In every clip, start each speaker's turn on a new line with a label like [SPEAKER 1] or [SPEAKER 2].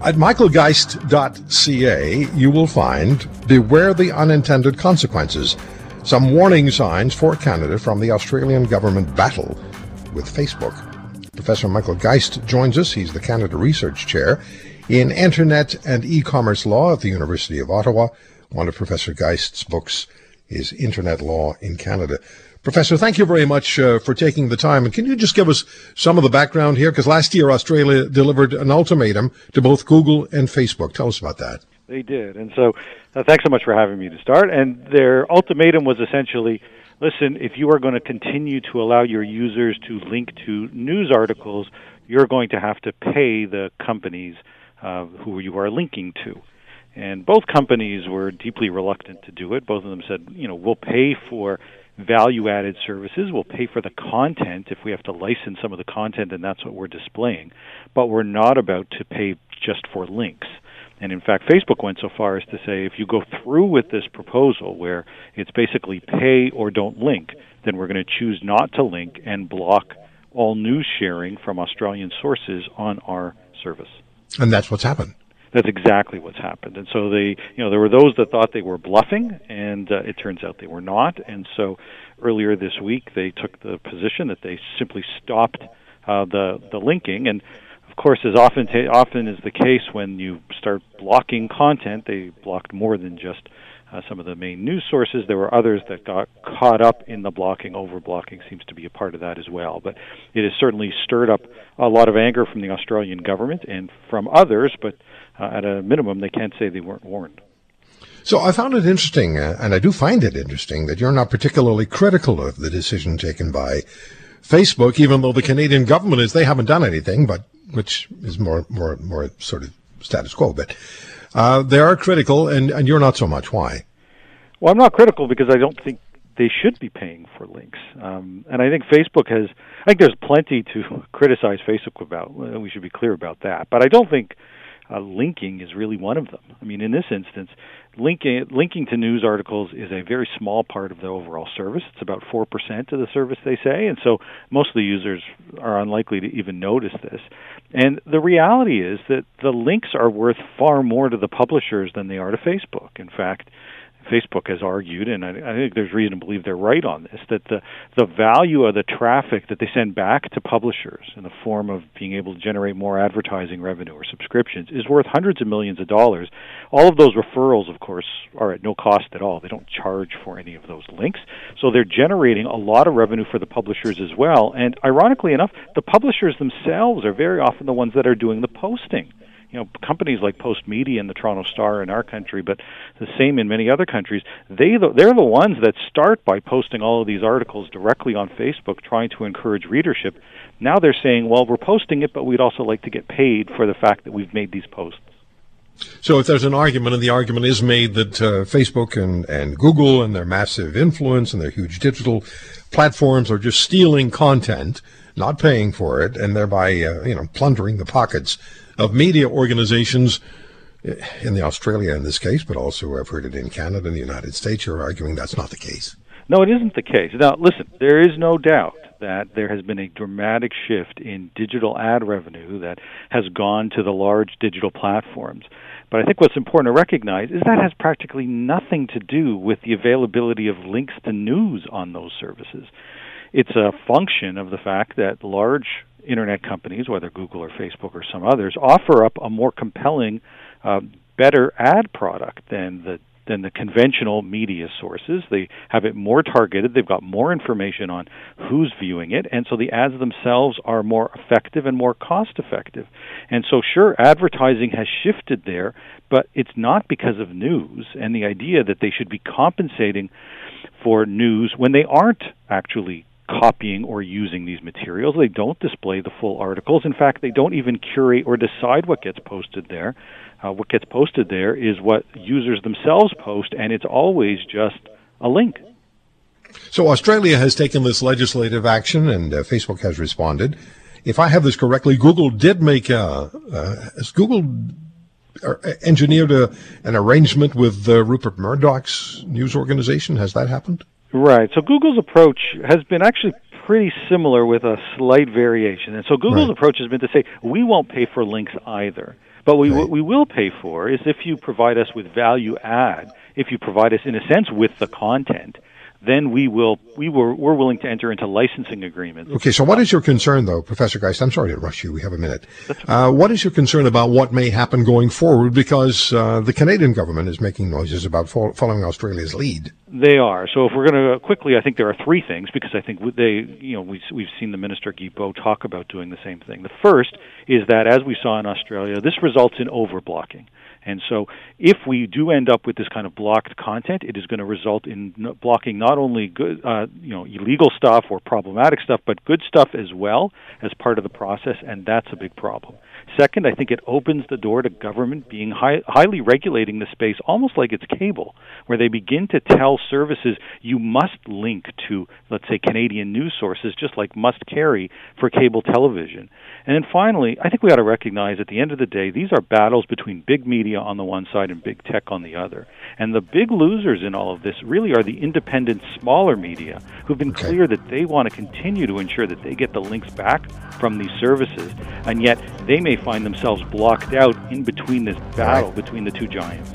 [SPEAKER 1] At michaelgeist.ca, you will find Beware the Unintended Consequences, some warning signs for Canada from the Australian government battle with Facebook. Professor Michael Geist joins us. He's the Canada Research Chair in Internet and E-commerce Law at the University of Ottawa. One of Professor Geist's books is Internet Law in Canada. Professor, thank you very much uh, for taking the time. And can you just give us some of the background here? Because last year Australia delivered an ultimatum to both Google and Facebook. Tell us about that.
[SPEAKER 2] They did. And so uh, thanks so much for having me to start. And their ultimatum was essentially listen, if you are going to continue to allow your users to link to news articles, you're going to have to pay the companies uh, who you are linking to. And both companies were deeply reluctant to do it. Both of them said, you know, we'll pay for value added services. We'll pay for the content if we have to license some of the content, and that's what we're displaying. But we're not about to pay just for links. And in fact, Facebook went so far as to say if you go through with this proposal where it's basically pay or don't link, then we're going to choose not to link and block all news sharing from Australian sources on our service.
[SPEAKER 1] And that's what's happened.
[SPEAKER 2] That's exactly what's happened. And so they, you know, there were those that thought they were bluffing, and uh, it turns out they were not. And so earlier this week, they took the position that they simply stopped uh, the the linking and of course, as often ta- often is the case when you start blocking content, they blocked more than just uh, some of the main news sources. There were others that got caught up in the blocking. Over blocking seems to be a part of that as well. But it has certainly stirred up a lot of anger from the Australian government and from others. But uh, at a minimum, they can't say they weren't warned.
[SPEAKER 1] So I found it interesting, uh, and I do find it interesting, that you're not particularly critical of the decision taken by Facebook, even though the Canadian government is they haven't done anything, but which is more more more sort of status quo. But uh, they are critical, and, and you're not so much. Why?
[SPEAKER 2] Well, I'm not critical because I don't think they should be paying for links. Um, and I think Facebook has. I think there's plenty to criticize Facebook about. We should be clear about that. But I don't think uh, linking is really one of them. I mean, in this instance, linking linking to news articles is a very small part of the overall service. It's about four percent of the service, they say, and so most of the users are unlikely to even notice this. And the reality is that the links are worth far more to the publishers than they are to Facebook. In fact, Facebook has argued, and I, I think there's reason to believe they're right on this, that the the value of the traffic that they send back to publishers in the form of being able to generate more advertising revenue or subscriptions is worth hundreds of millions of dollars. All of those referrals, of course, are at no cost at all. They don't charge for any of those links, so they're generating a lot of revenue for the publishers as well. And ironically enough, the publishers themselves are very often the ones that are doing the posting you know companies like Postmedia and the Toronto Star in our country, but the same in many other countries. They they're the ones that start by posting all of these articles directly on Facebook, trying to encourage readership. Now they're saying, well, we're posting it, but we'd also like to get paid for the fact that we've made these posts.
[SPEAKER 1] So if there's an argument, and the argument is made that uh, Facebook and, and Google and their massive influence and their huge digital platforms are just stealing content, not paying for it, and thereby uh, you know plundering the pockets of media organizations in the Australia in this case, but also I've heard it in Canada and the United States. You're arguing that's not the case.
[SPEAKER 2] No, it isn't the case. Now, listen, there is no doubt that there has been a dramatic shift in digital ad revenue that has gone to the large digital platforms. But I think what's important to recognize is that has practically nothing to do with the availability of links to news on those services. It's a function of the fact that large internet companies, whether Google or Facebook or some others, offer up a more compelling, uh, better ad product than the than the conventional media sources. They have it more targeted. They've got more information on who's viewing it, and so the ads themselves are more effective and more cost effective. And so, sure, advertising has shifted there, but it's not because of news and the idea that they should be compensating for news when they aren't actually copying or using these materials. They don't display the full articles. In fact, they don't even curate or decide what gets posted there. Uh, what gets posted there is what users themselves post, and it's always just a link.
[SPEAKER 1] So Australia has taken this legislative action, and uh, Facebook has responded. If I have this correctly, Google did make a, uh, Google engineered a, an arrangement with uh, Rupert Murdoch's news organization. Has that happened?
[SPEAKER 2] Right. So Google's approach has been actually pretty similar with a slight variation. And so Google's right. approach has been to say we won't pay for links either. But we, right. what we will pay for is if you provide us with value add, if you provide us in a sense with the content, then we will we were we're willing to enter into licensing agreements.
[SPEAKER 1] Okay, so what is your concern, though, Professor Geist? I'm sorry to rush you. We have a minute. Uh, what is your concern about what may happen going forward? Because uh, the Canadian government is making noises about fo- following Australia's lead.
[SPEAKER 2] They are. So if we're going to quickly, I think there are three things because I think they, you know, we, we've seen the minister Guilbeault talk about doing the same thing. The first is that, as we saw in Australia, this results in overblocking. And so, if we do end up with this kind of blocked content, it is going to result in blocking not only good, uh, you know, illegal stuff or problematic stuff, but good stuff as well as part of the process, and that's a big problem. Second, I think it opens the door to government being high, highly regulating the space, almost like it's cable, where they begin to tell services you must link to, let's say, Canadian news sources, just like must carry for cable television. And then finally, I think we ought to recognize at the end of the day, these are battles between big media on the one side and big tech on the other. And the big losers in all of this really are the independent, smaller media who've been okay. clear that they want to continue to ensure that they get the links back from these services. And yet, they may find themselves blocked out in between this battle right. between the two giants.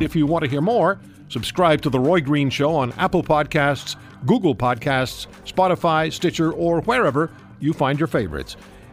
[SPEAKER 3] If you want to hear more, subscribe to The Roy Green Show on Apple Podcasts Google Podcasts, Spotify, Stitcher, or wherever you find your favorites.